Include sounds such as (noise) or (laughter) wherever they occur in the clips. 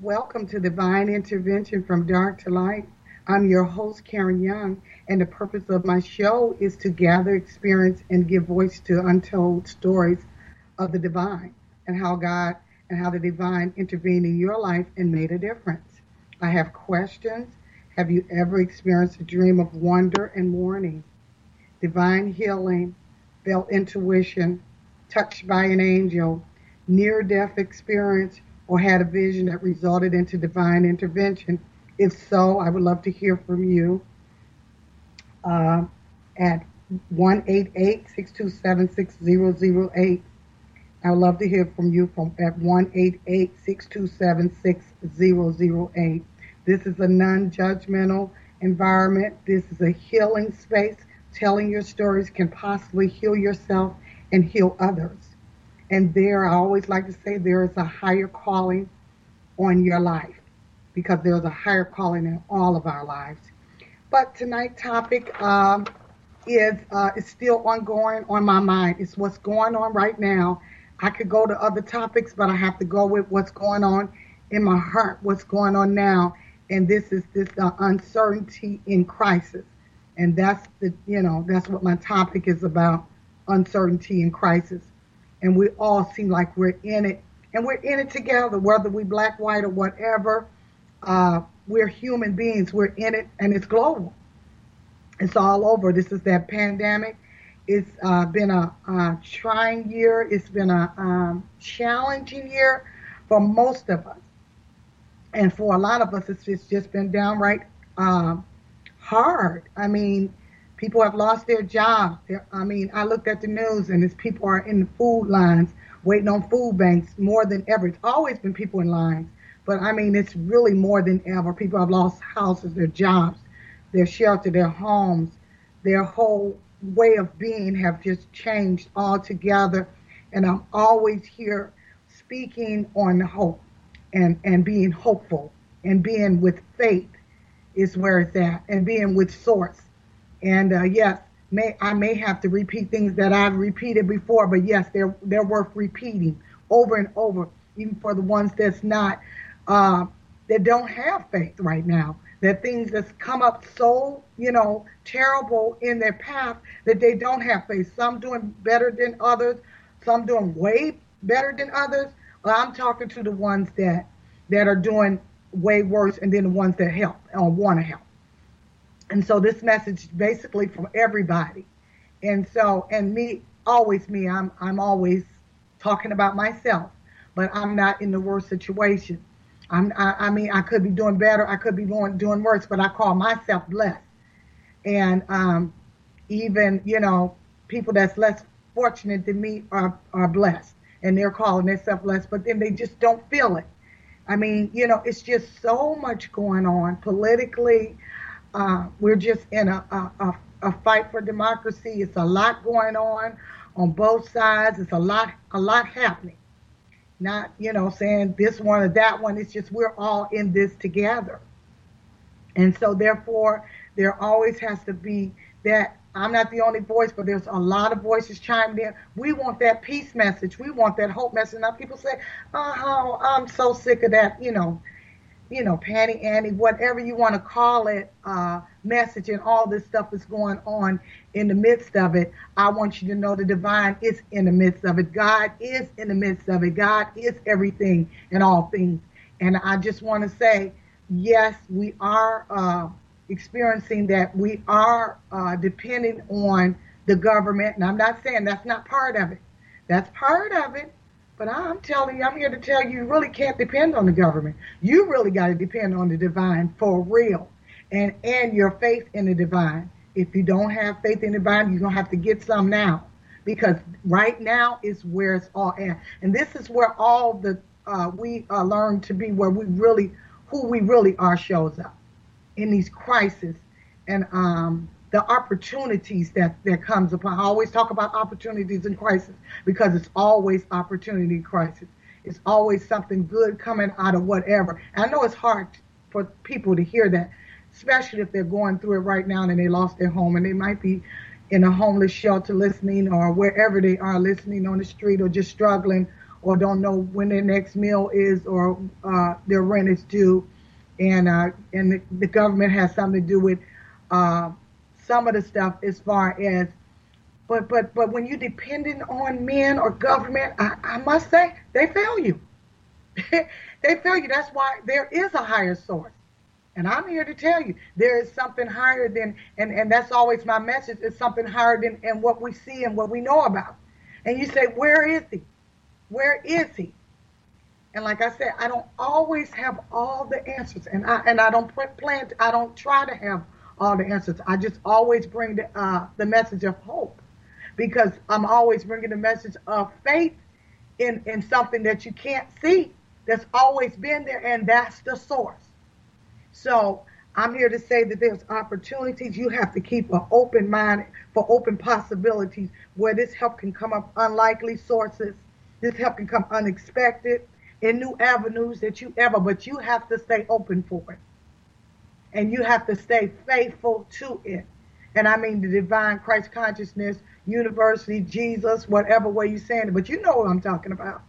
Welcome to Divine Intervention from Dark to Light. I'm your host, Karen Young, and the purpose of my show is to gather experience and give voice to untold stories of the divine and how God and how the divine intervened in your life and made a difference. I have questions. Have you ever experienced a dream of wonder and warning? Divine healing, felt intuition, touched by an angel, near death experience, or had a vision that resulted into divine intervention? If so, I would love to hear from you uh, at 188-627-6008. I would love to hear from you from at 188-627-6008. This is a non-judgmental environment. This is a healing space. Telling your stories can possibly heal yourself and heal others. And there, I always like to say there is a higher calling on your life because there's a higher calling in all of our lives. But tonight's topic um, is uh, is still ongoing on my mind. It's what's going on right now. I could go to other topics, but I have to go with what's going on in my heart, what's going on now. And this is this uh, uncertainty in crisis. And that's the, you know, that's what my topic is about, uncertainty in crisis and we all seem like we're in it, and we're in it together, whether we black, white, or whatever. Uh, we're human beings. We're in it, and it's global. It's all over. This is that pandemic. It's uh, been a, a, trying year. It's been a um, challenging year for most of us, and for a lot of us, it's just, just been downright um, hard. I mean, People have lost their jobs. I mean, I looked at the news and it's people are in the food lines waiting on food banks more than ever. It's always been people in lines, but I mean, it's really more than ever. People have lost houses, their jobs, their shelter, their homes, their whole way of being have just changed altogether. And I'm always here speaking on hope and, and being hopeful and being with faith is where it's at and being with source and uh, yes, may I may have to repeat things that I've repeated before, but yes, they're they're worth repeating over and over, even for the ones that's not uh, that don't have faith right now. That things that's come up so you know terrible in their path that they don't have faith. Some doing better than others, some doing way better than others. I'm talking to the ones that that are doing way worse, and then the ones that help or want to help. And so this message basically for everybody. And so, and me, always me, I'm, I'm always talking about myself, but I'm not in the worst situation. I'm, I, I mean, I could be doing better. I could be doing, doing worse, but I call myself blessed. And, um, even, you know, people that's less fortunate than me are, are blessed and they're calling themselves blessed, but then they just don't feel it. I mean, you know, it's just so much going on politically, uh, we're just in a, a, a, fight for democracy. It's a lot going on on both sides. It's a lot, a lot happening. Not, you know, saying this one or that one. It's just we're all in this together. And so, therefore, there always has to be that I'm not the only voice, but there's a lot of voices chiming in. We want that peace message. We want that hope message. Now people say, "Oh, I'm so sick of that," you know, you know, Pollyanna, whatever you want to call it, uh, message and all this stuff is going on in the midst of it. I want you to know the divine is in the midst of it. God is in the midst of it. God is everything and all things. And I just want to say, yes, we are uh, experiencing that. We are uh, depending on the government. And I'm not saying that's not part of it. That's part of it. But I'm telling you, I'm here to tell you, you really can't depend on the government. You really got to depend on the divine for real, and and your faith in the divine. If you don't have faith in the divine, you're gonna have to get some now, because right now is where it's all at, and this is where all the uh, we uh, learn to be where we really who we really are shows up. In these crises, and um, the opportunities that that comes upon. I always talk about opportunities in crisis because it's always opportunity crisis. It's always something good coming out of whatever. And I know it's hard for people to hear that, especially if they're going through it right now and they lost their home and they might be in a homeless shelter listening or wherever they are listening on the street or just struggling or don't know when their next meal is or uh, their rent is due, and uh, and the, the, government has something to do with uh, some of the stuff as far as. But but but when you're dependent on men or government, I, I must say they fail you. (laughs) they fail you. That's why there is a higher source. And I'm here to tell you, there is something higher than, and, and that's always my message, is something higher than and what we see and what we know about. And you say, where is he? Where is he? And like I said, I don't always have all the answers, and I and I don't plan. To, I don't try to have all the answers. I just always bring the uh, the message of hope, because I'm always bringing the message of faith in in something that you can't see, that's always been there, and that's the source. So I'm here to say that there's opportunities. You have to keep an open mind for open possibilities where this help can come up unlikely sources. This help can come unexpected in new avenues that you ever, but you have to stay open for it. And you have to stay faithful to it. And I mean the divine Christ consciousness, university, Jesus, whatever way you're saying it, but you know what I'm talking about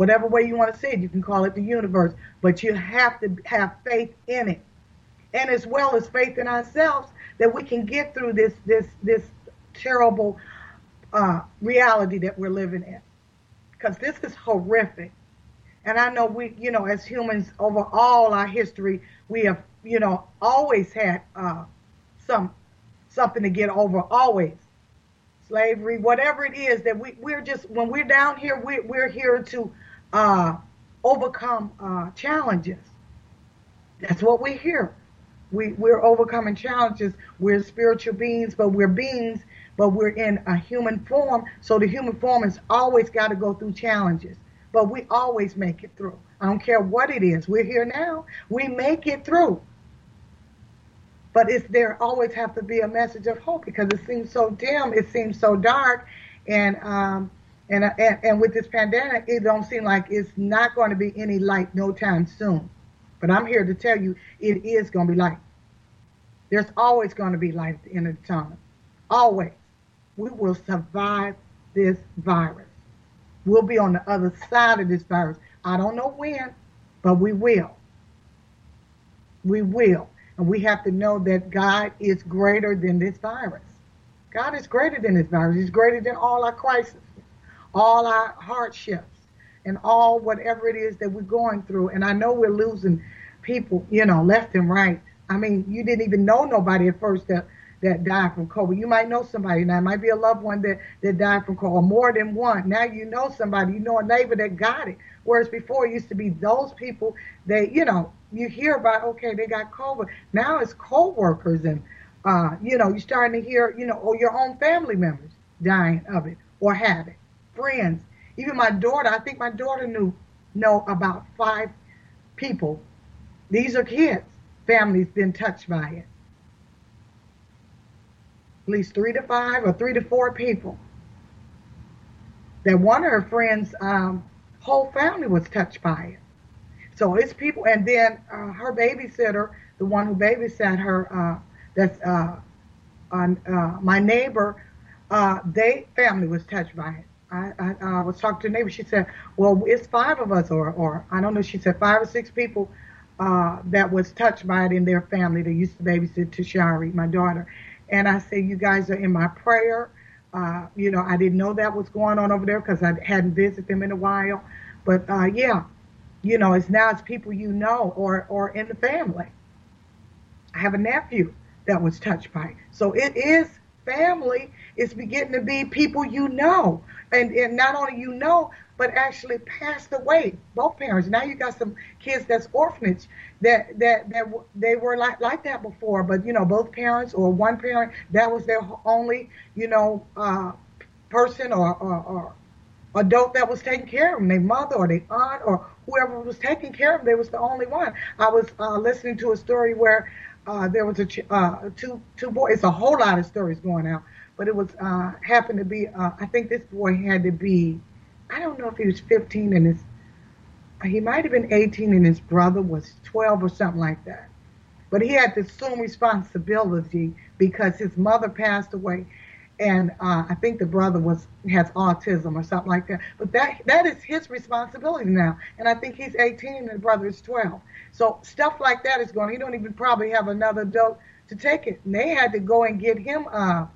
whatever way you want to say it. You can call it the universe, but you have to have faith in it, and as well as faith in ourselves that we can get through this this this terrible uh, reality that we're living in, because this is horrific. And I know we, you know, as humans over all our history, we have, you know, always had uh, some something to get over, always slavery, whatever it is that we, we're just, when we're down here, we, we're here to uh, overcome uh, challenges. That's what we hear. We, we're overcoming challenges. We're spiritual beings, but we're beings, but we're in a human form. So the human form has always got to go through challenges, but we always make it through. I don't care what it is. We're here now. We make it through. But it's there always have to be a message of hope because it seems so dim, it seems so dark, and um, and, and, and with this pandemic, it don't seem like it's not going to be any light no time soon. But I'm here to tell you, it is going to be light. There's always going to be light at the end of the tunnel. Always. We will survive this virus. We'll be on the other side of this virus. I don't know when, but we will. We will. And we have to know that God is greater than this virus. God is greater than this virus. He's greater than all our crises all our hardships and all whatever it is that we're going through. And I know we're losing people, you know, left and right. I mean, you didn't even know nobody at first that that died from COVID. You might know somebody now. It might be a loved one that, that died from COVID, or more than one. Now you know somebody, you know a neighbor that got it. Whereas before it used to be those people that, you know, you hear about, okay, they got COVID. Now it's co-workers and, uh, you know, you're starting to hear, you know, or your own family members dying of it or have it friends. Even my daughter, I think my daughter knew know about five people. These are kids. Families been touched by it. At least three to five or three to four people. That one of her friends' um, whole family was touched by it. So it's people, and then uh, her babysitter, the one who babysat her, uh, that's uh, uh, my neighbor, uh, they family was touched by it. I, I uh, was talking to a neighbor. She said, "Well, it's five of us, or, or I don't know." She said five or six people uh, that was touched by it in their family. They used to babysit Tashari, my daughter, and I said, "You guys are in my prayer." You know, I didn't know that was going on over there because I hadn't visited them in a while. But yeah, you know, it's now it's people you know or or in the family. I have a nephew that was touched by it, so it is family. It's beginning to be people you know and, and not only you know, but actually passed away. Both parents. Now you got some kids that's orphanage that that that they were like like that before, but you know both parents or one parent that was their only you know uh, person or, or, or adult that was taking care of them, their mother or their aunt or whoever was taking care of them. Was the only one. I was uh, listening to a story where uh, there was a ch- uh, two two boys. It's a whole lot of stories going out but it was uh, happened to be. Uh, I think this boy had to be. I don't know if he was 15 and his. He might have been 18 and his brother was 12 or something like that. But he had to assume responsibility because his mother passed away, and uh, I think the brother was has autism or something like that. But that that is his responsibility now, and I think he's 18 and the brother is 12. So stuff like that is going. He don't even probably have another adult to take it. And they had to go and get him. Uh,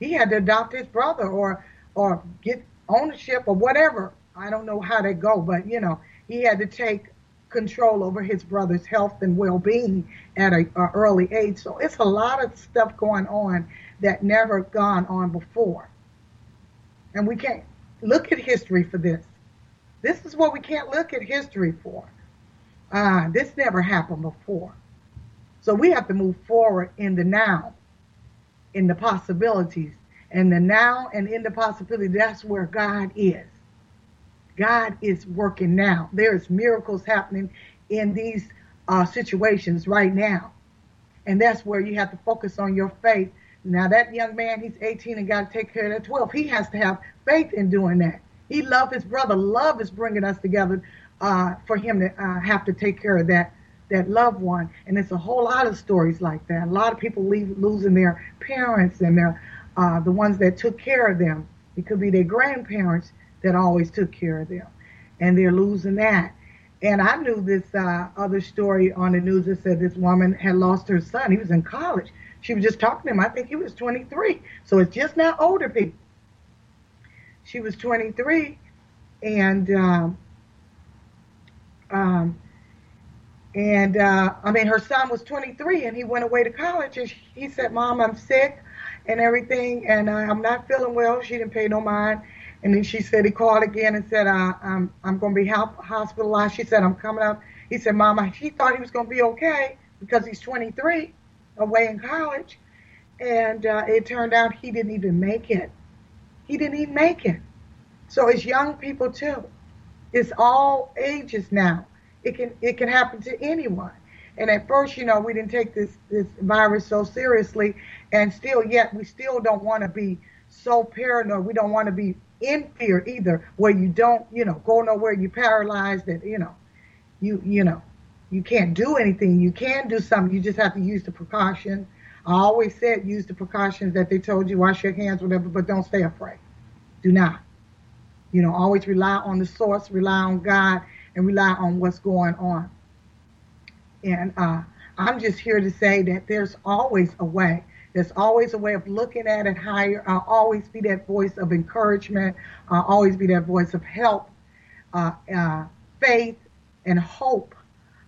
he had to adopt his brother or or get ownership or whatever. I don't know how they go, but you know he had to take control over his brother's health and well-being at a, a early age. So it's a lot of stuff going on that never gone on before. And we can't look at history for this. This is what we can't look at history for. Uh, this never happened before. So we have to move forward in the now, in the possibilities. And the now and in the possibility, that's where God is. God is working now. There's miracles happening in these uh, situations right now. And that's where you have to focus on your faith now that young man, he's 18 and got to take care of that 12. He has to have faith in doing that. He loved his brother. Love is bringing us together uh, for him to uh, have to take care of that that loved one. And it's a whole lot of stories like that. A lot of people leave, losing their parents and their uh, the ones that took care of them. It could be their grandparents that always took care of them, and they're losing that. And I knew this uh, other story on the news that said this woman had lost her son. He was in college she was just talking to him. I think he was 23. So it's just not older people. She was 23, and um, um, and uh, I mean, her son was 23, and he went away to college. And she, he said, "Mom, I'm sick, and everything, and uh, I'm not feeling well." She didn't pay no mind. And then she said he called again and said, uh, "I'm I'm going to be hospitalized." She said, "I'm coming up." He said, "Mama," she thought he was going to be okay because he's 23 away in college, and uh, it turned out he didn't even make it. He didn't even make it. So it's young people too. It's all ages now. It can it can happen to anyone. And at first, you know, we didn't take this this virus so seriously, and still, yet we still don't want to be so paranoid. We don't want to be in fear either, where you don't, you know, go nowhere. You paralyzed, that you know, you you know, you can't do anything. You can do something. You just have to use the precaution. I always said use the precautions that they told you, wash your hands, whatever, but don't stay afraid. Do not. You know, always rely on the source, rely on God, and rely on what's going on. And uh, I'm just here to say that there's always a way. There's always a way of looking at it higher. I'll always be that voice of encouragement. I'll always be that voice of help, uh, uh, faith, and hope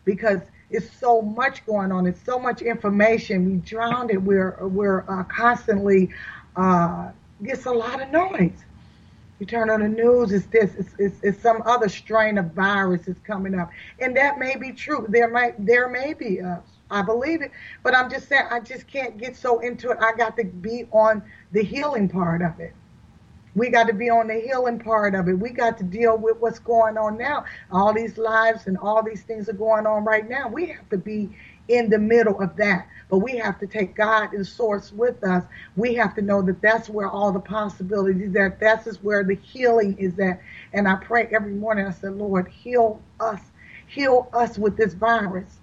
because it's so much going on. It's so much information. We drown it. We're we're uh, constantly uh, gets a lot of noise. You turn on the news, it's this, it's, it's, it's some other strain of virus is coming up, and that may be true. There might there may be. Uh, I believe it, but I'm just saying I just can't get so into it. I got to be on the healing part of it. We got to be on the healing part of it. We got to deal with what's going on now. All these lives and all these things are going on right now. We have to be in the middle of that. But we have to take God and source with us. We have to know that that's where all the possibilities that that's is where the healing is at. And I pray every morning. I said, Lord, heal us, heal us with this virus,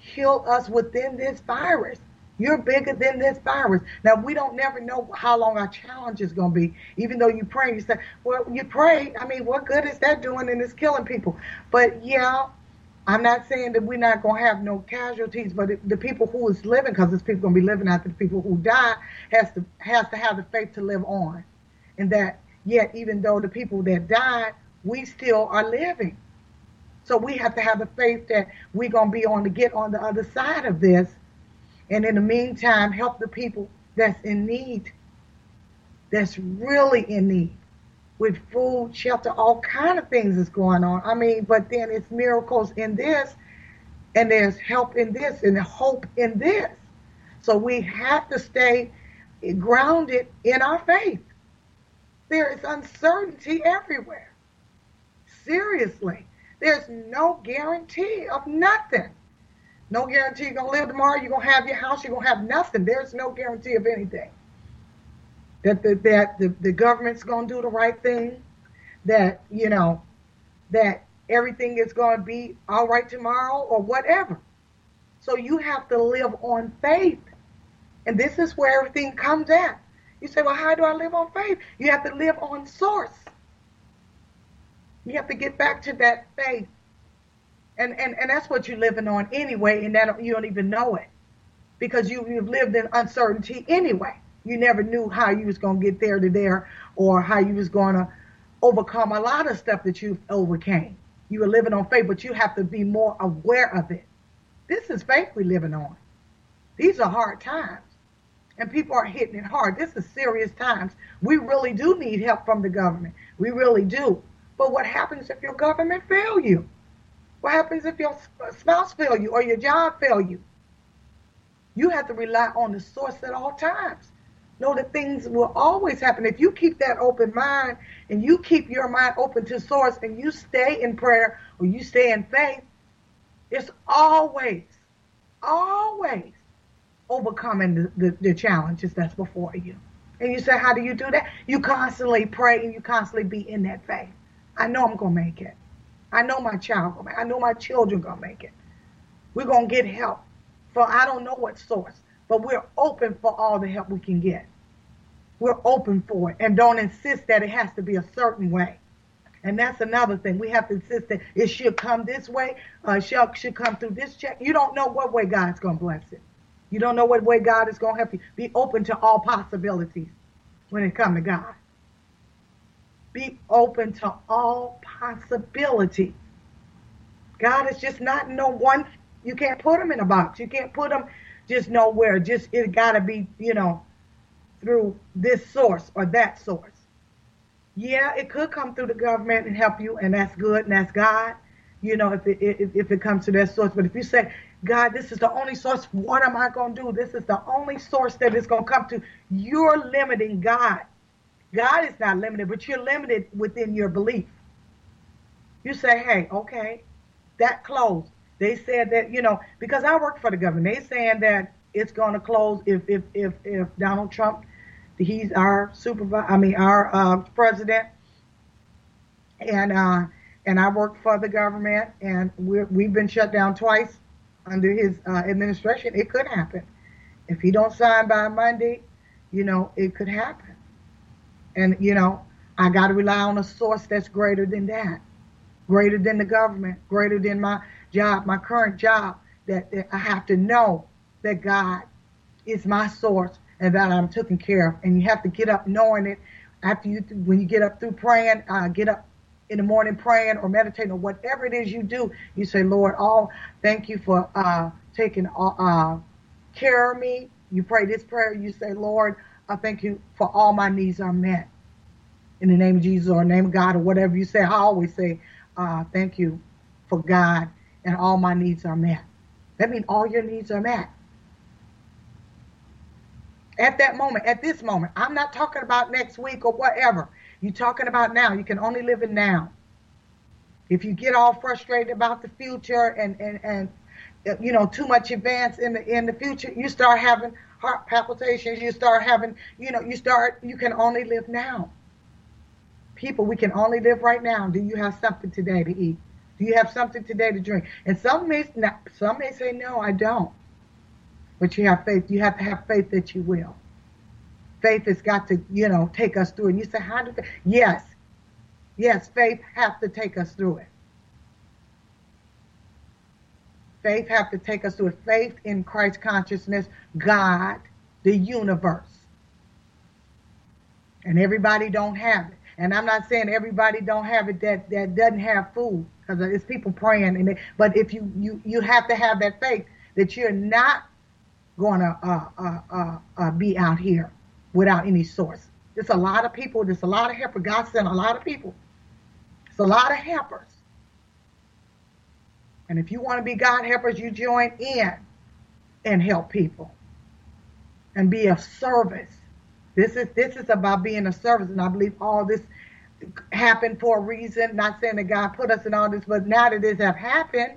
heal us within this virus. You're bigger than this virus. Now we don't never know how long our challenge is going to be. Even though you pray, you say, "Well, you pray." I mean, what good is that doing? And it's killing people. But yeah, I'm not saying that we're not going to have no casualties, but it, the people who is living, because there's people going to be living after the people who die, has to has to have the faith to live on, and that yet even though the people that died, we still are living. So we have to have the faith that we're going to be on to get on the other side of this and in the meantime, help the people that's in need, that's really in need with food, shelter, all kind of things is going on. I mean, but then it's miracles in this, and there's help in this, and hope in this. So we have to stay grounded in our faith. There is uncertainty everywhere. Seriously, there's no guarantee of nothing. No guarantee you're going to live tomorrow. You're going to have your house. You're going to have nothing. There's no guarantee of anything. That the, that the, the government's going to do the right thing. That, you know, that everything is going to be all right tomorrow or whatever. So you have to live on faith. And this is where everything comes at. You say, well, how do I live on faith? You have to live on source. You have to get back to that faith. And, and, and that's what you're living on anyway, and that you don't even know it because you, you've lived in uncertainty anyway. You never knew how you was going to get there to there or how you was going to overcome a lot of stuff that you overcame. You were living on faith, but you have to be more aware of it. This is faith we're living on. These are hard times. And people are hitting it hard. This is serious times. We really do need help from the government. We really do. But what happens if your government fail you? What happens if your uh, spouse fail you or your job fail you? You have to rely on the source at all times. Know that things will always happen. If you keep that open mind and you keep your mind open to source and you stay in prayer or you stay in faith, it's always, always overcoming the, the, the challenges that's before you. And you say, how do you do that? You constantly pray and you constantly be in that faith. I know I'm going to make it. I know my child to make. I know my children to make it. We're to get help for I don't know what source, but we're open for all the help we can get. We're open for it and don't insist that it has to be a certain way. And that's another thing. We have to insist that it should come this way, uh, should, should come through this check. You don't know what way God's going to bless it. You don't know what way God is going to help you. Be open to all possibilities when it comes to God. Be open to all possibilities. God is just not no one you can't put them in a box. You can't put them just nowhere. Just it got to be, you know, through this source or that source. Yeah, it could come through the government and help you, and that's good, and that's God. You know, if it if, if it comes to that source. But if you say, God, this is the only source, what am I going to do? This is the only source that it's going to come to. You're limiting God. God is not limited, but you're limited within your belief. You say, hey, okay, that closed. They said that, you know, because I work for the government, they saying that it's going to close if, if, if, if Donald Trump, he's our supervisor, I mean, our uh, president. And, uh, and I work for the government and we're, we've been shut down twice under his uh, administration. It could happen. If he don't sign by Monday, you know, it could happen. And, you know, I got to rely on a source that's greater than that, greater than the government, greater than my job, my current job, that, that I have to know that God is my source and that I'm taken care of. And you have to get up knowing it. After you, when you get up through praying, uh, get up in the morning praying or meditating or whatever it is you do, you say, Lord, all thank you for uh, taking uh, uh care of me. You pray this prayer. You say, Lord, I thank you for all my needs are met. In the name of Jesus or name of God or whatever you say, I always say, uh, thank you for God and all my needs are met. That means all your needs are met. At that moment, at this moment, I'm not talking about next week or whatever. You're talking about now. You can only live in now. If you get all frustrated about the future and, and, and you know, too much advance in the in the future, you start having heart palpitations, you start having, you know, you start you can only live now. People, we can only live right now. Do you have something today to eat? Do you have something today to drink? And some may not, some may say, no, I don't. But you have faith. You have to have faith that you will. Faith has got to, you know, take us through. And you say, how do they? Yes. Yes, faith has to take us through it. Faith have to take us through it. Faith in Christ consciousness, God, the universe. And everybody don't have it. And I'm not saying everybody don't have it that, that doesn't have food because it's people praying. And they, but if you, you, you have to have that faith that you're not going to uh, uh, uh, uh, be out here without any source. There's a lot of people. There's a lot of helpers. God sent a lot of people. It's a lot of helpers. And if you want to be God helpers, you join in and help people and be of service. This is this is about being a service, and I believe all this happened for a reason. Not saying that God put us in all this, but now that this have happened,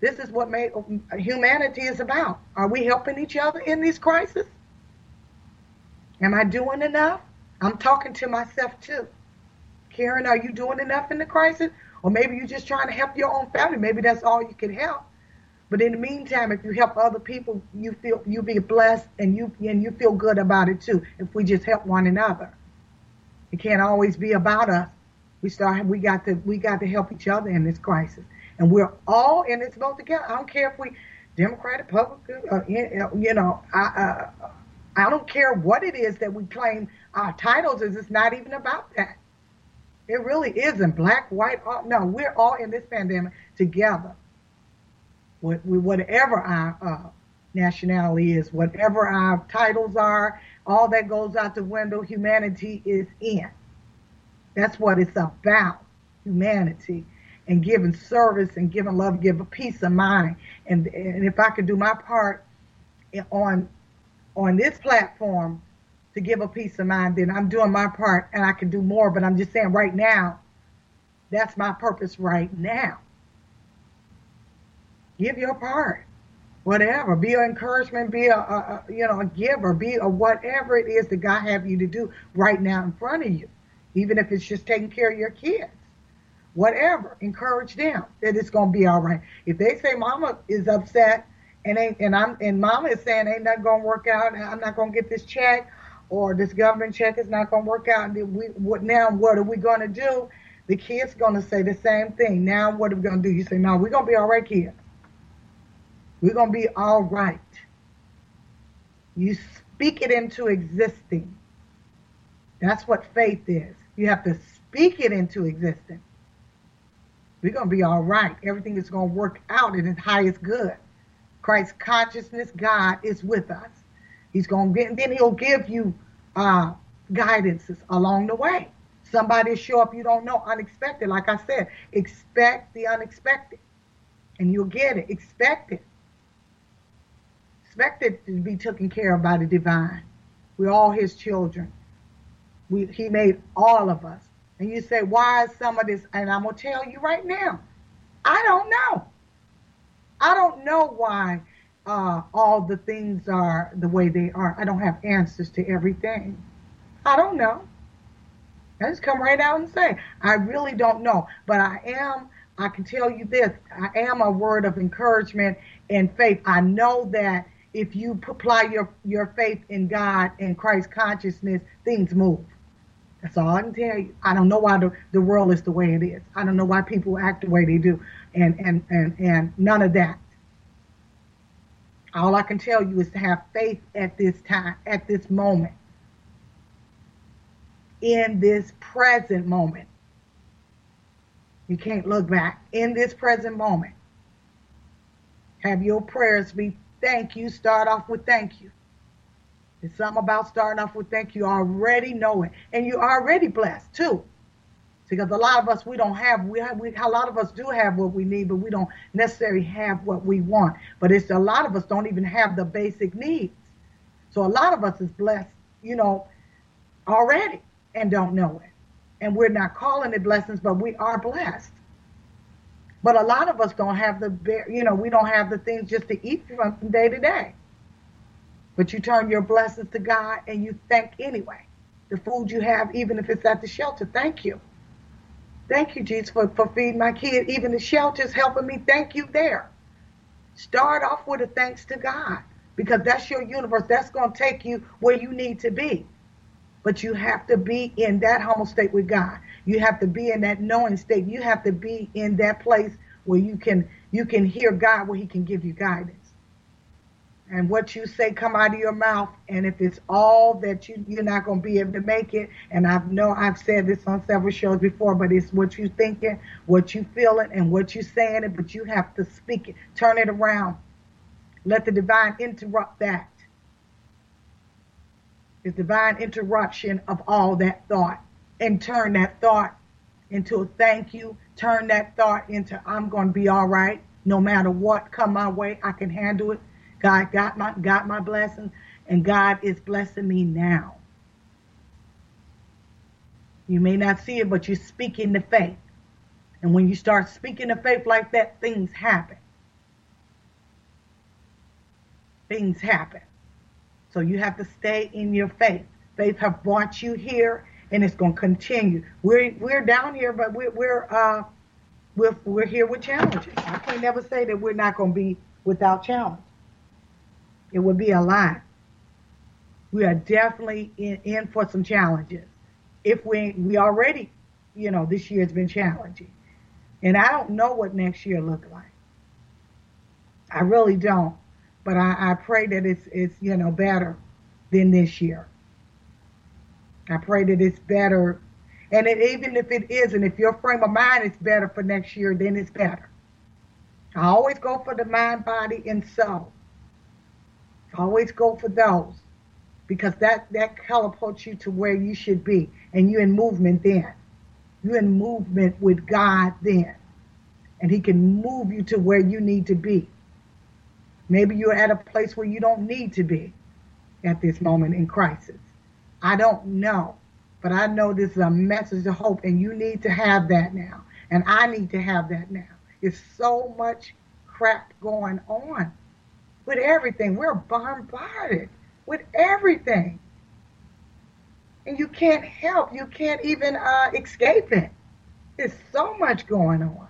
this is what made humanity is about. Are we helping each other in these crises? Am I doing enough? I'm talking to myself too. Karen, are you doing enough in the crisis? Or maybe you're just trying to help your own family. Maybe that's all you can help. But in the meantime, if you help other people, you feel you be blessed and you and you feel good about it too. If we just help one another, it can't always be about us. We start. We got to. We got to help each other in this crisis, and we're all in this boat together. I don't care if we Democrat, Republican, uh, you know. I uh, I don't care what it is that we claim our titles is. It's not even about that. It really isn't black, white. All, no, we're all in this pandemic together whatever our uh, nationality is, whatever our titles are, all that goes out the window. Humanity is in. That's what it's about. Humanity and giving service and giving love, give a peace of mind. And, and if I could do my part on on this platform to give a peace of mind, then I'm doing my part and I can do more. But I'm just saying right now, that's my purpose right now. Give your part. Whatever. Be an encouragement, be a, a, a you know, a giver, be a whatever it is that God have you to do right now in front of you. Even if it's just taking care of your kids. Whatever. Encourage them that it's gonna be all right. If they say mama is upset and ain't and I'm and mama is saying ain't nothing gonna work out and I'm not gonna get this check or this government check is not gonna work out, we what now what are we gonna do? The kid's gonna say the same thing. Now what are we gonna do? You say, No, we're gonna be all right, kids we're going to be all right. You speak it into existing. That's what faith is. You have to speak it into existence. We're going to be all right. Everything is going to work out in its highest good. Christ consciousness, God is with us. He's going to get, and then he'll give you uh, guidances along the way. Somebody show up you don't know, unexpected. Like I said, expect the unexpected, and you'll get it. Expect it expected to be taken care of by the divine. We're all his children. We, he made all of us. And you say, why is some of this? And I'm going to tell you right now, I don't know. I don't know why uh, all the things are the way they are. I don't have answers to everything. I don't know. I just come right out and say, I really don't know. But I am, I can tell you this, I am a word of encouragement and faith. I know that if you apply your, your faith in God and Christ consciousness, things move. That's all I can tell you. I don't know why the, the world is the way it is. I don't know why people act the way they do. And, and, and, and none of that. All I can tell you is to have faith at this time, at this moment, in this present moment. You can't look back. In this present moment, have your prayers be thank you, start off with thank you. It's something about starting off with thank you already knowing. And you're already blessed too. Because a lot of us, we don't have, we have, we, a lot of us do have what we need, but we don't necessarily have what we want. But it's a lot of us don't even have the basic needs. So a lot of us is blessed, you know, already and don't know it. And we're not calling it blessings, but we are blessed. But a lot of us don't have the, you know, we don't have the things just to eat from day to day. But you turn your blessings to God and you thank anyway. The food you have, even if it's at the shelter, thank you. Thank you, Jesus, for, for feeding my kid. Even the shelter's helping me. Thank you there. Start off with a thanks to God because that's your universe. That's going to take you where you need to be. But you have to be in that humble state with God. You have to be in that knowing state. You have to be in that place where you can you can hear God, where He can give you guidance. And what you say come out of your mouth, and if it's all that you you're not going to be able to make it. And I know I've said this on several shows before, but it's what you thinking, what you feeling, and what you saying it. But you have to speak it, turn it around. Let the divine interrupt that. The divine interruption of all that thought and turn that thought into a thank you, turn that thought into I'm going to be all right no matter what come my way, I can handle it. God got my got my blessing and God is blessing me now. You may not see it, but you're speaking the faith. And when you start speaking the faith like that, things happen. Things happen. So you have to stay in your faith. Faith have brought you here and it's going to continue. We're we're down here, but we're we're uh we're we're here with challenges. I can't never say that we're not going to be without challenge. It would be a lie. We are definitely in, in for some challenges. If we we already, you know, this year has been challenging. And I don't know what next year look like. I really don't. But I, I pray that it's it's, you know, better than this year. I pray that it's better. And it, even if it isn't, if your frame of mind is better for next year, then it's better. I always go for the mind, body, and soul. Always go for those because that that catapults you to where you should be, and you're in movement then. You're in movement with God then, and He can move you to where you need to be. Maybe you're at a place where you don't need to be at this moment in crisis. I don't know, but I know this is a message of hope, and you need to have that now, and I need to have that now. It's so much crap going on with everything. We're bombarded with everything. And you can't help, you can't even uh, escape it. There's so much going on.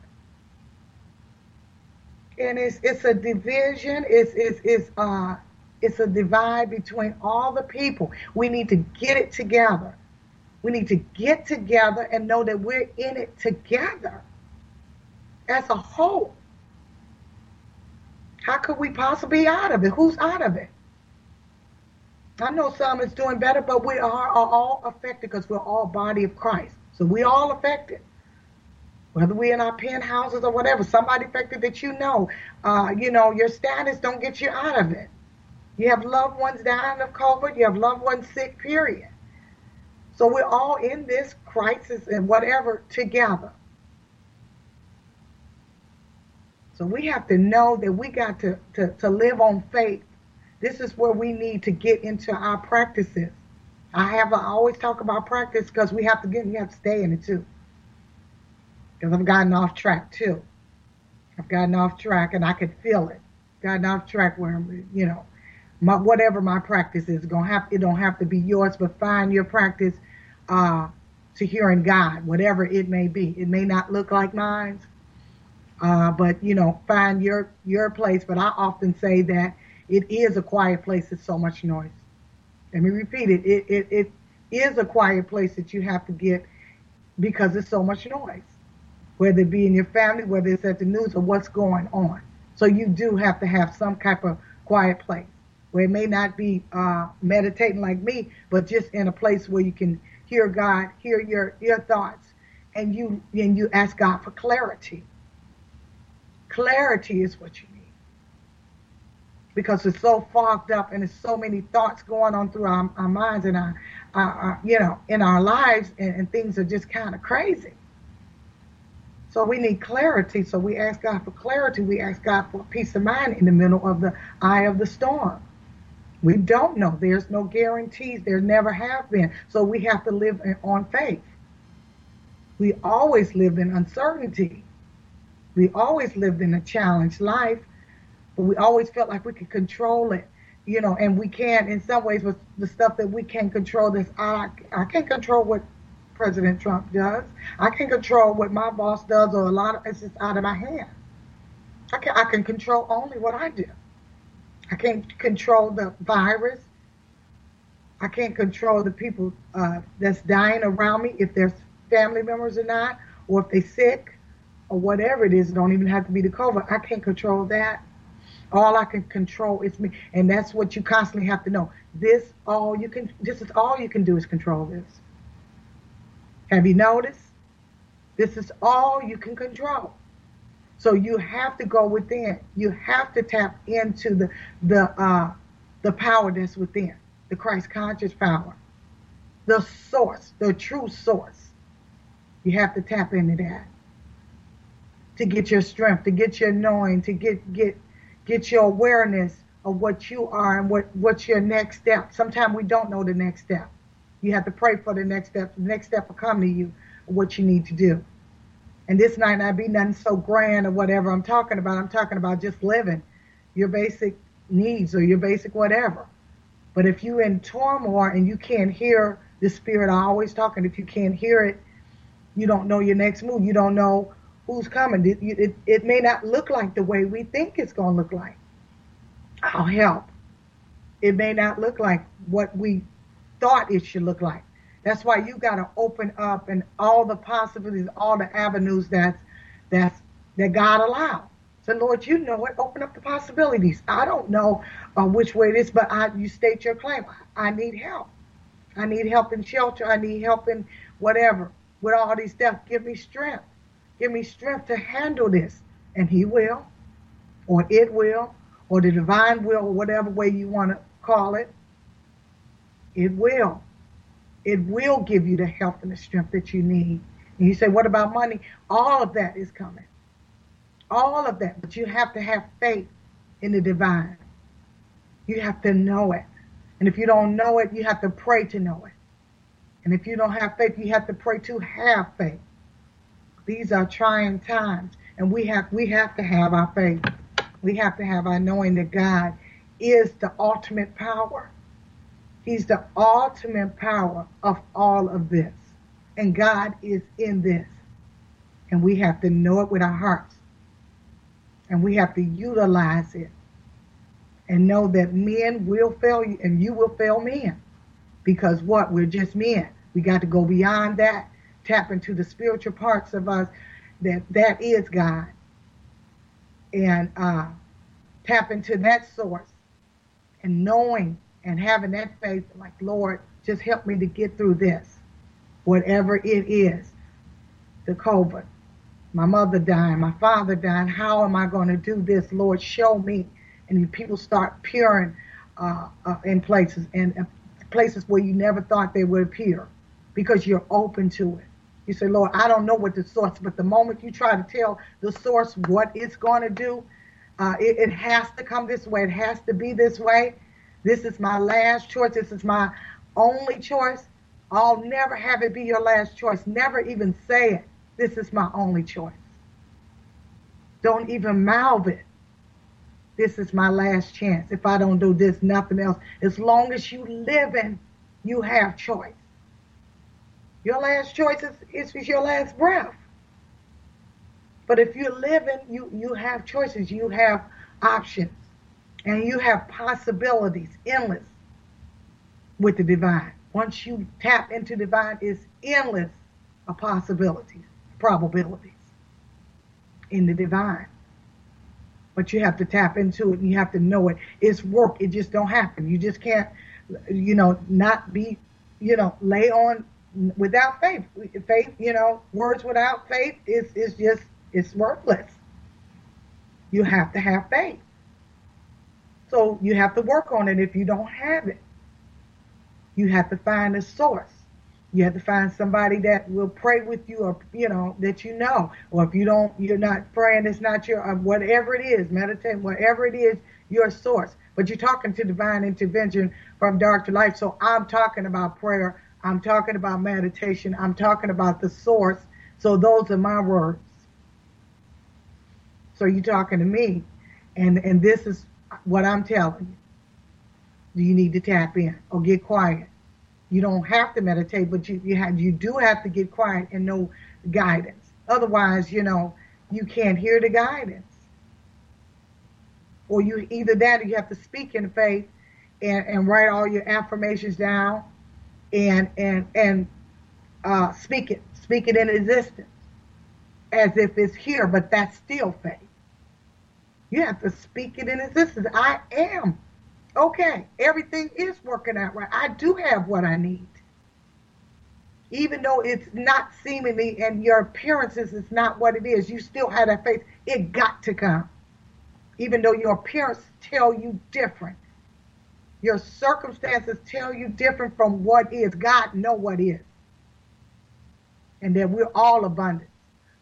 And it's it's a division, it's it's it's uh it's a divide between all the people. We need to get it together. We need to get together and know that we're in it together as a whole. How could we possibly be out of it? Who's out of it? I know some is doing better, but we are, are all affected because we're all body of Christ. So we all affected. Whether we're in our penthouses or whatever, somebody affected that you know, uh, you know, your status don't get you out of it. You have loved ones dying of COVID. You have loved ones sick, period. So we're all in this crisis and whatever together. So we have to know that we got to, to, to live on faith. This is where we need to get into our practices. I have I always talk about practice because we have to get we have to stay in it too. Because I've gotten off track too. I've gotten off track and I could feel it. Gotten off track where I'm, you know, my whatever my practice is gonna have it don't have to be yours, but find your practice uh, to hearing God, whatever it may be. It may not look like mine, uh, but you know, find your your place. But I often say that it is a quiet place. It's so much noise. Let me repeat it. It it, it is a quiet place that you have to get because it's so much noise, whether it be in your family, whether it's at the news, or what's going on. So you do have to have some type of quiet place where it may not be uh, meditating like me, but just in a place where you can hear God, hear your your thoughts, and you and you ask God for clarity Clarity is what you need. Because it's so fogged up and there's so many thoughts going on through our, our minds and our, our, our, you know, in our lives and, and things are just kind of crazy. So we need clarity. So we ask God for clarity. We ask God for peace of mind in the middle of the eye of the storm. We don't know. There's no guarantees. There never have been. So we have to live on faith. We always live in uncertainty. We always lived in a challenged life, but we always felt like we could control it, you know, and we can't in some ways with the stuff that we can't control. This I I can't control what President Trump does. I can't control what my boss does, or a lot of it's just out of my hands. I can I can control only what I do. I can't control the virus. I can't control the people uh, that's dying around me, if there's family members or not, or if they're sick or whatever it is, it don't even have to be the COVID. I can't control that. All I can control is me. And that's what you constantly have to know. This all you can this is all you can do is control this. Have you noticed? This is all you can control. So you have to go within. You have to tap into the the uh, the power that's within, the Christ conscious power, the source, the true source. You have to tap into that to get your strength, to get your knowing, to get get get your awareness of what you are and what what's your next step. Sometimes we don't know the next step. You have to pray for the next step. The next step will come to you, what you need to do. And this might not be nothing so grand or whatever I'm talking about. I'm talking about just living your basic needs or your basic whatever. But if you're in turmoil and you can't hear the spirit, I always talking, if you can't hear it, you don't know your next move. You don't know who's coming. It, it, it may not look like the way we think it's going to look like. I'll help. It may not look like what we thought it should look like. That's why you got to open up and all the possibilities, all the avenues that's that's that God allowed. So Lord, you know it. Open up the possibilities. I don't know uh, which way it is, but I, you state your claim. I need help. I need help in shelter. I need help in whatever. With all these stuff, give me strength. Give me strength to handle this. And He will, or it will, or the divine will, or whatever way you want to call it. It will. It will give you the health and the strength that you need. And you say, what about money? All of that is coming. All of that. But you have to have faith in the divine. You have to know it. And if you don't know it, you have to pray to know it. And if you don't have faith, you have to pray to have faith. These are trying times, and we have we have to have our faith. We have to have our knowing that God is the ultimate power. He's the ultimate power of all of this. And God is in this. And we have to know it with our hearts. And we have to utilize it. And know that men will fail you and you will fail men. Because what? We're just men. We got to go beyond that, tap into the spiritual parts of us that that is God. And uh, tap into that source and knowing and having that faith like, Lord, just help me to get through this, whatever it is. The COVID, my mother dying, my father dying. How am I going to do this? Lord, show me. And people start appearing uh, uh, in places and uh, places where you never thought they would appear because you're open to it. You say, Lord, I don't know what the source, but the moment you try to tell the source what it's going to do, uh, it, it has to come this way. It has to be this way. This is my last choice. This is my only choice. I'll never have it be your last choice. Never even say it. This is my only choice. Don't even mouth it. This is my last chance. If I don't do this, nothing else. As long as you live in, you have choice. Your last choice is, is your last breath. But if you're living, you, you have choices, you have options, and you have possibilities, endless, with the divine. Once you tap into divine, it's endless of possibilities, probabilities in the divine. But you have to tap into it and you have to know it. It's work. It just don't happen. You just can't, you know, not be, you know, lay on without faith. Faith, you know, words without faith is is just it's worthless. You have to have faith. So you have to work on it if you don't have it. You have to find a source. You have to find somebody that will pray with you or you know that you know. Or if you don't you're not praying, it's not your uh, whatever it is, meditate, whatever it is, your source. But you're talking to divine intervention from dark to light. So I'm talking about prayer I'm talking about meditation. I'm talking about the source. So those are my words. So you're talking to me, and and this is what I'm telling you. You need to tap in or get quiet. You don't have to meditate, but you you have you do have to get quiet and know guidance. Otherwise, you know, you can't hear the guidance. Or you either that or you have to speak in faith and, and write all your affirmations down and and and uh, speak it, speak it in existence, as if it's here, but that's still faith. You have to speak it in existence. I am okay. Everything is working out right. I do have what I need, even though it's not seemingly and your appearances is not what it is. You still have that faith. It got to come, even though your appearance tell you different. Your circumstances tell you different from what is. God know what is. And that we're all abundant.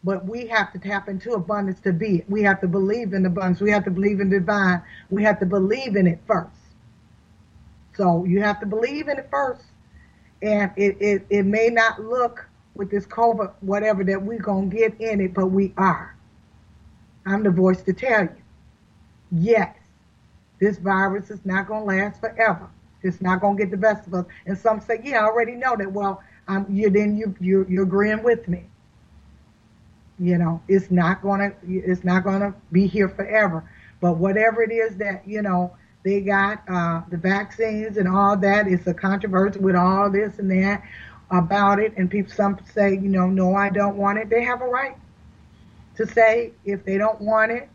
But we have to tap into abundance to be it. We have to believe in abundance. We have to believe in divine. We have to believe in it first. So you have to believe in it first. And it, it, it may not look with this COVID, whatever, that we're going to get in it, but we are. I'm the voice to tell you. Yes, this virus is not going to last forever. It's not going to get the best of us. And some say, yeah, I already know that. Well, um, you then you you you're agreeing with me. You know, it's not to it's not to be here forever. But whatever it is that you know they got uh, the vaccines and all that. It's a controversy with all this and that about it, and people some say, you know, no, I don't want it. They have a right to say if they don't want it,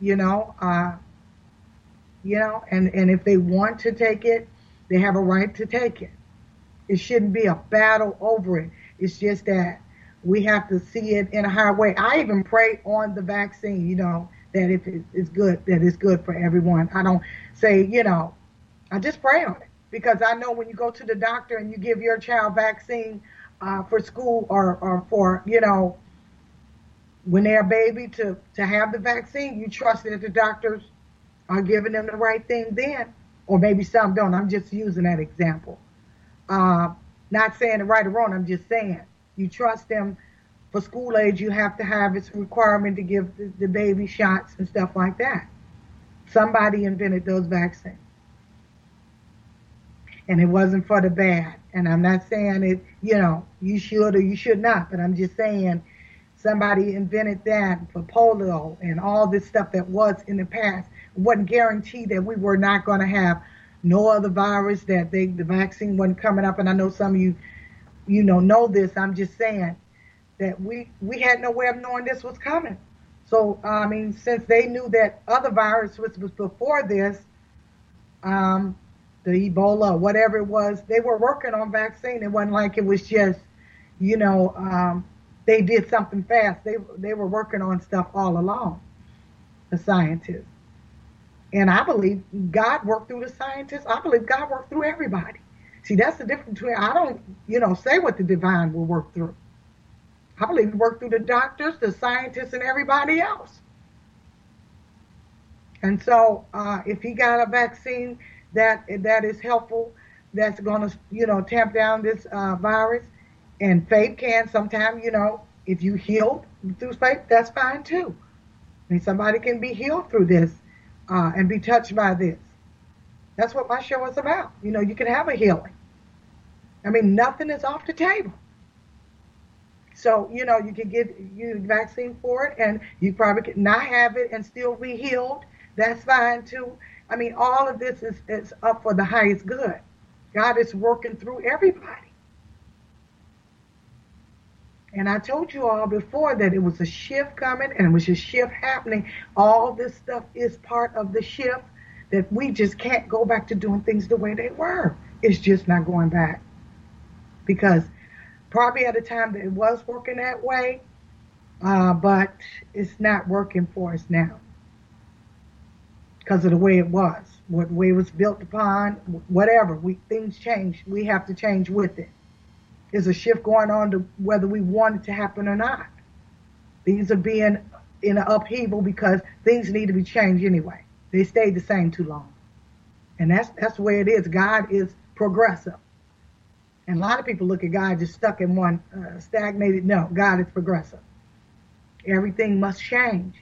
you know, uh, you know, and and if they want to take it, they have a right to take it. It shouldn't be a battle over it. It's just that we have to see it in a higher way. I even pray on the vaccine, you know, that if it's good, that it's good for everyone. I don't say, you know, I just pray on it because I know when you go to the doctor and you give your child vaccine uh, for school or, or for, you know, when they're a baby to, to have the vaccine, you trust that the doctors are giving them the right thing then, or maybe some don't. I'm just using that example. Uh, not saying it right or wrong. I'm just saying you trust them for school age. You have to have its requirement to give the, the baby shots and stuff like that. Somebody invented those vaccines. And it wasn't for the bad. And I'm not saying it, you know, you should or you should not, but I'm just saying somebody invented that for polio and all this stuff that was in the past. Wasn't guaranteed that we were not going to have no other virus that they the vaccine wasn't coming up. And I know some of you, you know, know this. I'm just saying that we we had no way of knowing this was coming. So I mean, since they knew that other virus was, was before this, um, the Ebola, whatever it was, they were working on vaccine. It wasn't like it was just, you know, um, they did something fast. They they were working on stuff all along. The scientists. And I believe God worked through the scientists. I believe God worked through everybody. See, that's the difference between I don't, you know, say what the divine will work through. I believe he worked through the doctors, the scientists, and everybody else. And so, uh, if he got a vaccine that that is helpful, that's going to, you know, tamp down this uh, virus, and faith can sometimes, you know, if you heal through faith, that's fine too. I mean, somebody can be healed through this uh, and be touched by this. That's what my show is about. You know, you can have a healing. I mean, nothing is off the table. So, you know, you can get you vaccine for it and you probably could not have it and still be healed. That's fine too. I mean, all of this is, is up for the highest good. God is working through everybody. And I told you all before that it was a shift coming and it was a shift happening. All this stuff is part of the shift that we just can't go back to doing things the way they were. It's just not going back. Because probably at a time that it was working that way, uh, but it's not working for us now because of the way it was, what way it was built upon, whatever. We things change. We have to change with it. There's a shift going on to whether we want it to happen or not. Things are being in an upheaval because things need to be changed anyway. They stayed the same too long, and that's that's the way it is. God is progressive. And a lot of people look at God just stuck in one uh, stagnated. No, God is progressive. Everything must change,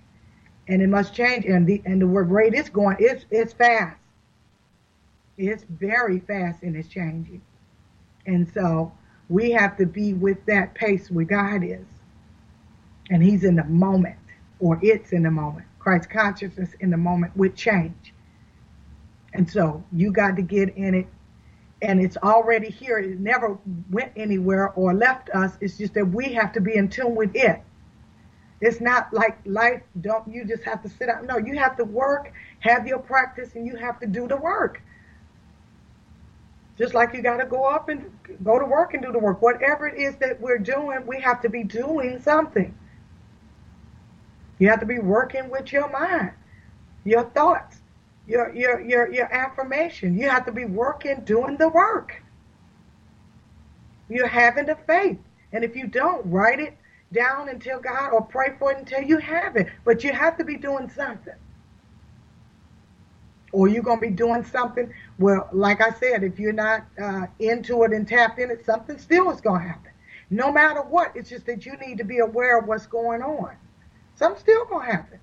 and it must change. And the and the word great is going. It's it's fast. It's very fast and it's changing. And so we have to be with that pace where God is, and He's in the moment, or it's in the moment. Christ consciousness in the moment with change. And so you got to get in it and it's already here. It never went anywhere or left us. It's just that we have to be in tune with it. It's not like life, don't you just have to sit out. No, you have to work, have your practice, and you have to do the work. Just like you got to go up and go to work and do the work. Whatever it is that we're doing, we have to be doing something. You have to be working with your mind, your thoughts your your your your affirmation. You have to be working, doing the work. You're having the faith. And if you don't, write it down and tell God or pray for it until you have it. But you have to be doing something. Or you're to be doing something well, like I said, if you're not uh, into it and tapped in it, something still is going to happen. No matter what, it's just that you need to be aware of what's going on. Something's still going to happen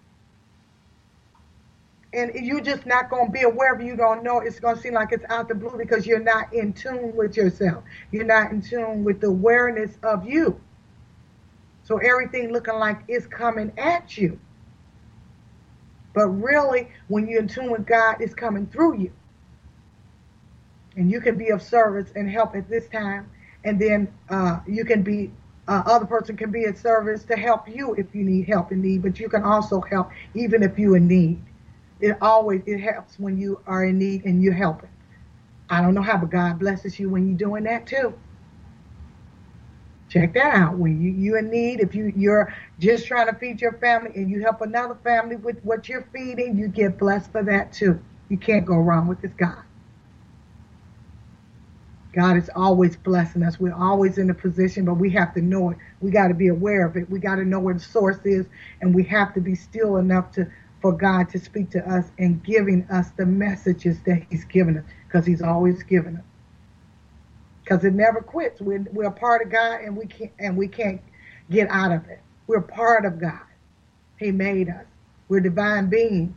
and you're just not going to be aware of it. You don't know. It's going to seem like it's out the blue because you're not in tune with yourself. You're not in tune with the awareness of you. So everything looking like it's coming at you. But really, when you're in tune with God, it's coming through you. And you can be of service and help at this time. And then uh, you can be, uh, other person can be of service to help you if you need help in need. But you can also help even if you're in need. It always, it helps when you are in need and you're helping. I don't know how, but God blesses you when you're doing that too. Check that out. When you you in need, if you you're just trying to feed your family and you help another family with what you're feeding, you get blessed for that too. You can't go wrong with this God. God is always blessing us. We're always in a position, but we have to know it. We got to be aware of it. We got to know where the source is, and we have to be still enough to for God to speak to us and giving us the messages that He's given us, because He's always given us because it never quits. We're, we're a part of God, and we can't and we can't get out of it. We're part of God. He made us. We're divine beings.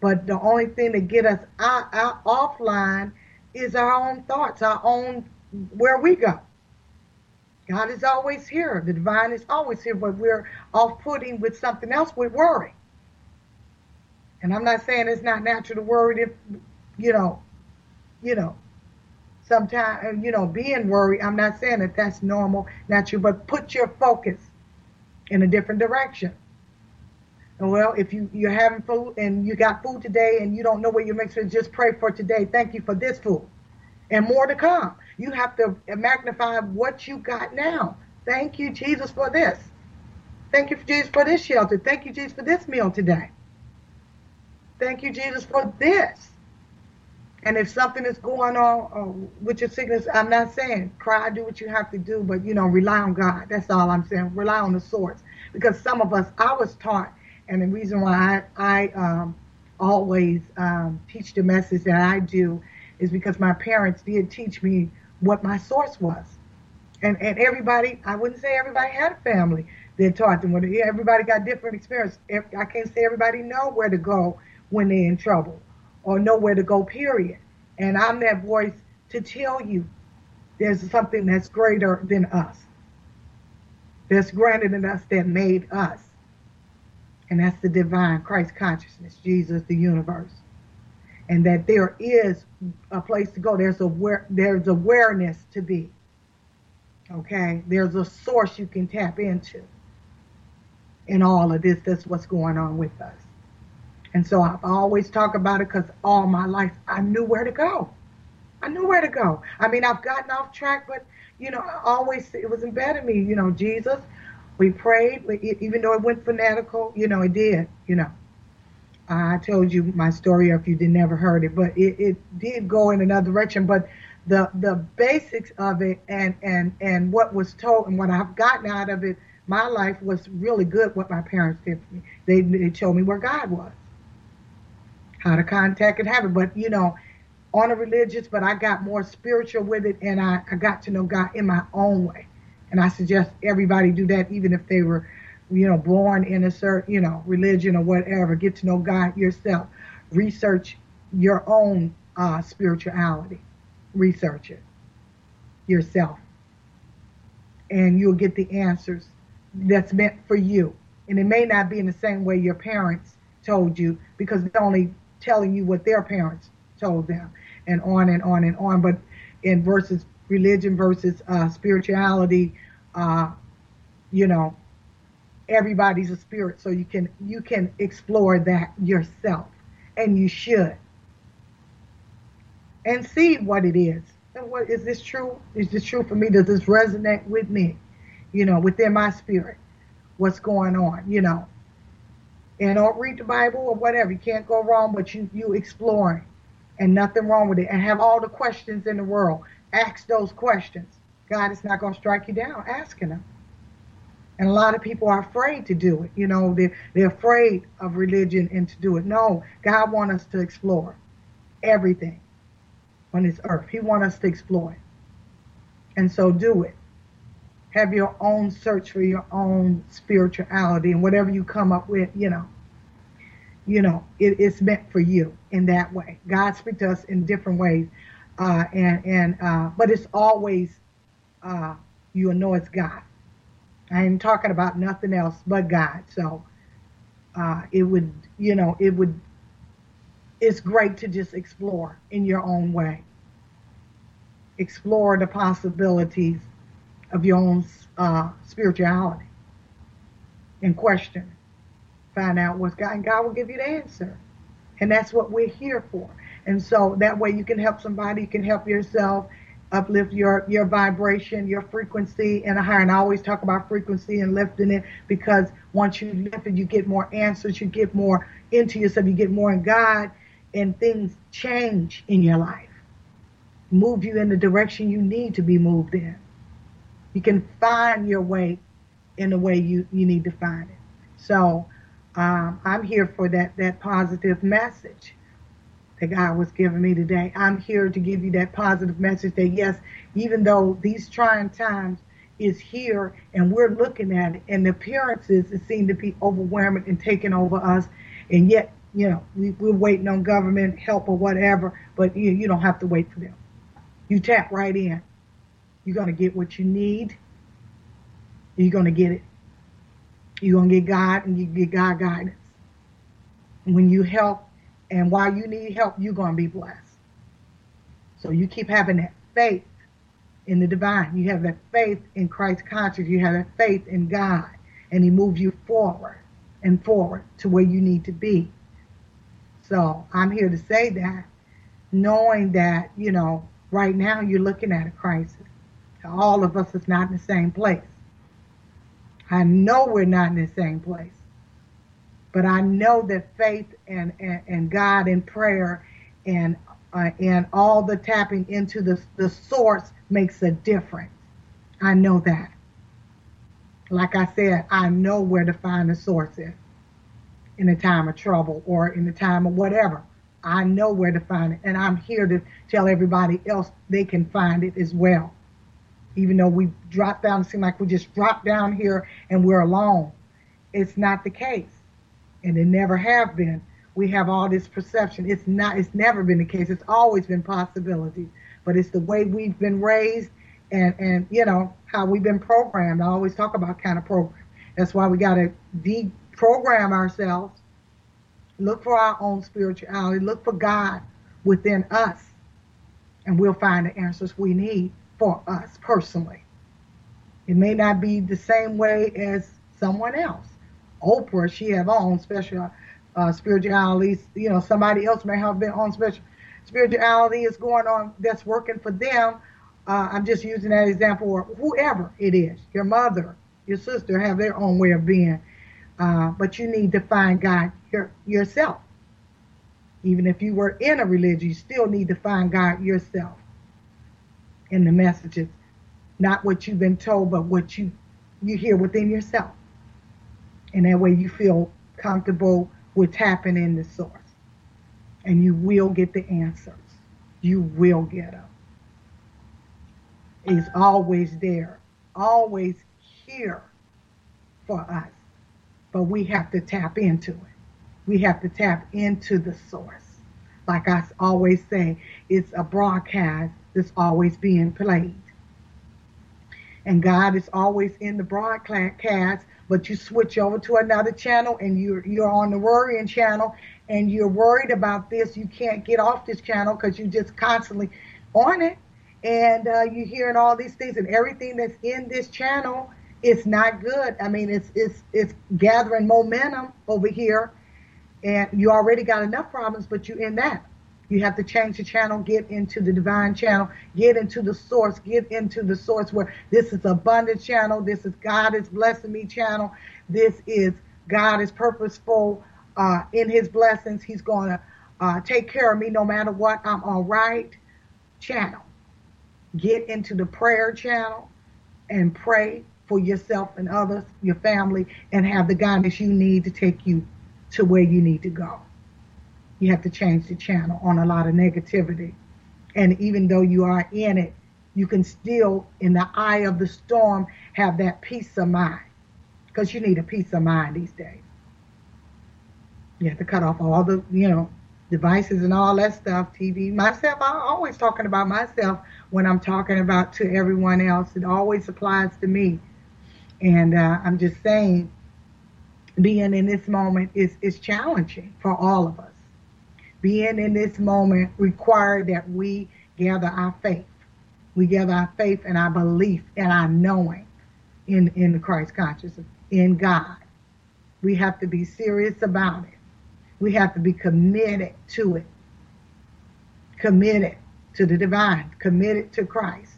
But the only thing that get us out, out offline is our own thoughts, our own where we go. God is always here. The divine is always here, but we're off-putting with something else. We worry. And I'm not saying it's not natural to worry if, you know, you know, sometimes, you know, being worried. I'm not saying that that's normal, natural, but put your focus in a different direction. Well, if you, you're having food and you got food today and you don't know what you're mixing, just pray for today. Thank you for this food and more to come. You have to magnify what you got now. Thank you, Jesus, for this. Thank you, Jesus, for this shelter. Thank you, Jesus, for this meal today. Thank you, Jesus, for this. And if something is going on uh, with your sickness, I'm not saying cry, do what you have to do, but you know, rely on God. That's all I'm saying. Rely on the source. Because some of us, I was taught, and the reason why I, I um, always um, teach the message that I do is because my parents did teach me what my source was. And, and everybody, I wouldn't say everybody had a family that taught them. Everybody got different experience. I can't say everybody know where to go when they're in trouble or nowhere to go, period. And I'm that voice to tell you there's something that's greater than us, that's greater than us that made us. And that's the divine Christ consciousness, Jesus, the universe. And that there is a place to go. There's a there's awareness to be. Okay? There's a source you can tap into in all of this. That's what's going on with us. And so I've always talk about it because all my life I knew where to go. I knew where to go. I mean, I've gotten off track, but you know, I always it was embedded in me. You know, Jesus. We prayed, even though it went fanatical. You know, it did. You know, I told you my story if you did never heard it, but it, it did go in another direction. But the the basics of it and and and what was told and what I've gotten out of it, my life was really good. What my parents did for me, they they showed me where God was how to contact and have it. But you know, on a religious, but I got more spiritual with it, and I, I got to know God in my own way. And I suggest everybody do that, even if they were, you know, born in a certain, you know, religion or whatever. Get to know God yourself. Research your own uh, spirituality. Research it yourself, and you'll get the answers that's meant for you. And it may not be in the same way your parents told you because they're only telling you what their parents told them, and on and on and on. But in versus religion versus uh, spirituality, uh, you know, everybody's a spirit, so you can you can explore that yourself, and you should, and see what it is. And what is this true? Is this true for me? Does this resonate with me? You know, within my spirit, what's going on? You know, and don't read the Bible or whatever. You can't go wrong, but you you exploring, and nothing wrong with it. And have all the questions in the world. Ask those questions. God is not going to strike you down asking them. And a lot of people are afraid to do it. You know, they're, they're afraid of religion and to do it. No, God wants us to explore everything on this earth. He wants us to explore it. And so do it. Have your own search for your own spirituality and whatever you come up with, you know, you know, it, it's meant for you in that way. God speaks to us in different ways, uh, and and uh, but it's always uh, you know it's God. I ain't talking about nothing else but God. So uh, it would, you know, it would, it's great to just explore in your own way. Explore the possibilities of your own uh, spirituality and question. Find out what's God, and God will give you the answer. And that's what we're here for. And so that way you can help somebody, you can help yourself, uplift your your vibration, your frequency and a higher. And I always talk about frequency and lifting it because once you lift it, you get more answers, you get more into yourself, you get more in God, and things change in your life. Move you in the direction you need to be moved in. You can find your way in the way you, you need to find it. So um, I'm here for that that positive message that God was giving me today. I'm here to give you that positive message that yes, even though these trying times is here and we're looking at it and the appearances seem to be overwhelming and taking over us and yet you know we, we're waiting on government help or whatever but you, you don't have to wait for them. You tap right in. You're going to get what you need. You're going to get it. You're going to get god and you get god guidance. When you help and while you need help, you're going to be blessed. So you keep having that faith in the divine. You have that faith in Christ conscious. You have that faith in God. And He moves you forward and forward to where you need to be. So I'm here to say that, knowing that, you know, right now you're looking at a crisis. All of us is not in the same place. I know we're not in the same place. But I know that faith and, and, and God and prayer and uh, and all the tapping into the, the source makes a difference. I know that. Like I said, I know where to find the source is in a time of trouble or in the time of whatever. I know where to find it. And I'm here to tell everybody else they can find it as well. Even though we drop down, it seems like we just drop down here and we're alone. It's not the case and it never have been. We have all this perception. It's not. It's never been the case. It's always been possibilities, but it's the way we've been raised, and and you know how we've been programmed. I always talk about kind of program. That's why we got to deprogram ourselves. Look for our own spirituality. Look for God within us, and we'll find the answers we need for us personally. It may not be the same way as someone else Oprah, she have her own special uh, spirituality. You know, somebody else may have their own special spirituality is going on that's working for them. Uh, I'm just using that example, or whoever it is, your mother, your sister have their own way of being. Uh, but you need to find God your, yourself. Even if you were in a religion, you still need to find God yourself in the messages, not what you've been told, but what you you hear within yourself. And that way you feel comfortable with tapping in the source. And you will get the answers. You will get them. It's always there, always here for us. But we have to tap into it. We have to tap into the source. Like I always say, it's a broadcast that's always being played. And God is always in the broadcast but you switch over to another channel and you're you're on the worrying channel and you're worried about this. You can't get off this channel because you're just constantly on it. And uh, you're hearing all these things and everything that's in this channel is not good. I mean it's it's it's gathering momentum over here. And you already got enough problems but you're in that you have to change the channel, get into the divine channel, get into the source, get into the source where this is abundant channel, this is God is blessing me channel, this is God is purposeful uh, in his blessings. He's going to uh, take care of me no matter what. I'm all right channel. Get into the prayer channel and pray for yourself and others, your family, and have the guidance you need to take you to where you need to go you have to change the channel on a lot of negativity. And even though you are in it, you can still, in the eye of the storm, have that peace of mind. Because you need a peace of mind these days. You have to cut off all the, you know, devices and all that stuff, TV. Myself, I'm always talking about myself when I'm talking about to everyone else. It always applies to me. And uh, I'm just saying, being in this moment is, is challenging for all of us. Being in this moment requires that we gather our faith. We gather our faith and our belief and our knowing in, in the Christ consciousness, in God. We have to be serious about it. We have to be committed to it. Committed to the divine, committed to Christ.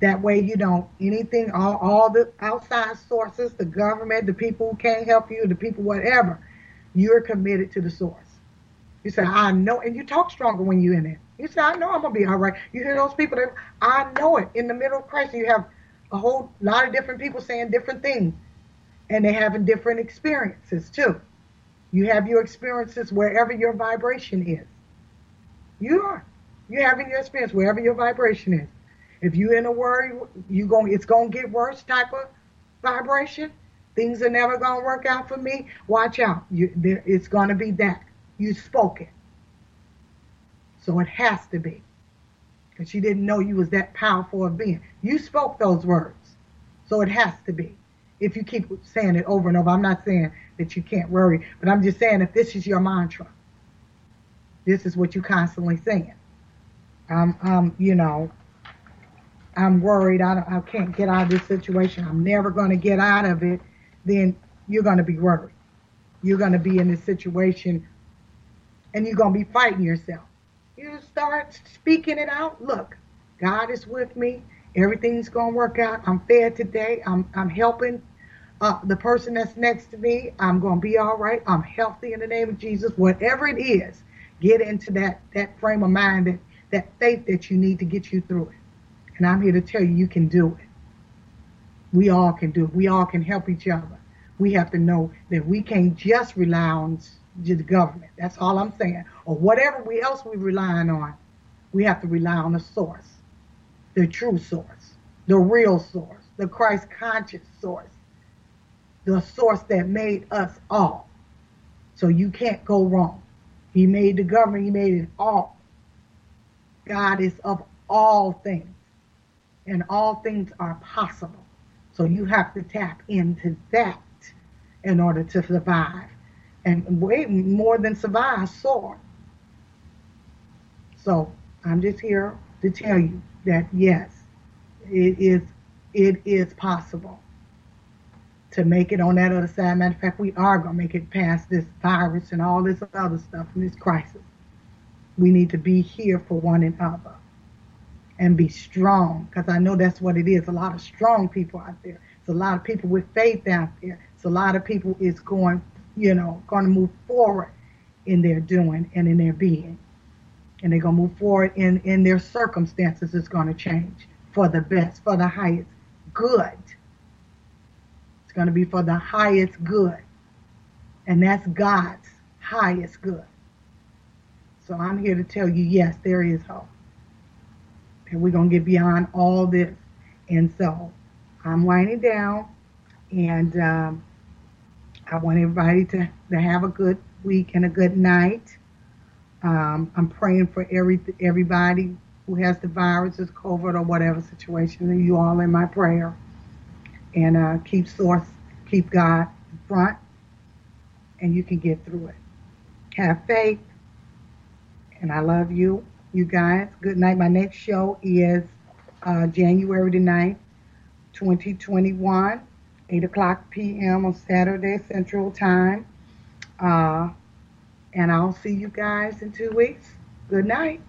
That way, you don't anything, all, all the outside sources, the government, the people who can't help you, the people, whatever, you're committed to the source. You say, I know, and you talk stronger when you're in it. You say, I know I'm to be all right. You hear those people that, I know it. In the middle of Christ, you have a whole lot of different people saying different things, and they're having different experiences too. You have your experiences wherever your vibration is. You are. You're having your experience wherever your vibration is. If you're in a worry, you going it's gonna get worse type of vibration. Things are never gonna work out for me. Watch out. You, there, it's gonna be that. You spoke it. So it has to be. Because she didn't know you was that powerful of being. You spoke those words. So it has to be. If you keep saying it over and over, I'm not saying that you can't worry, but I'm just saying if this is your mantra, this is what you constantly saying. Um, um, you know, I'm worried. I, don't, I can't get out of this situation. I'm never going to get out of it. Then you're going to be worried. You're going to be in this situation and you're going to be fighting yourself. You start speaking it out. Look, God is with me. Everything's going to work out. I'm fed today. I'm, I'm helping uh, the person that's next to me. I'm going to be all right. I'm healthy in the name of Jesus. Whatever it is, get into that, that frame of mind, that, that faith that you need to get you through it. And I'm here to tell you, you can do it. We all can do it. We all can help each other. We have to know that we can't just rely on the government. That's all I'm saying. Or whatever we else we're relying on. We have to rely on the source, the true source, the real source, the Christ conscious source, the source that made us all. So you can't go wrong. He made the government, he made it all. God is of all things and all things are possible. So you have to tap into that in order to survive. And way more than survive, soar. So I'm just here to tell you that yes, it is it is possible to make it on that other side. Matter of fact, we are gonna make it past this virus and all this other stuff and this crisis. We need to be here for one another and be strong because I know that's what it is. A lot of strong people out there. It's a lot of people with faith out there. It's a lot of people is going, you know, going to move forward in their doing and in their being. And they're going to move forward in, in their circumstances. It's going to change for the best, for the highest good. It's going to be for the highest good. And that's God's highest good. So I'm here to tell you, yes, there is hope and we're going to get beyond all this. And so I'm winding down, and um, I want everybody to, to have a good week and a good night. Um, I'm praying for every everybody who has the virus, is COVID, or whatever situation. You all in my prayer, and uh, keep source, keep God in front, and you can get through it. Have faith, and I love you you guys. Good night. My next show is uh, January the 9th, 2021, 8 o'clock p.m. on Saturday Central Time. Uh, and I'll see you guys in two weeks. Good night.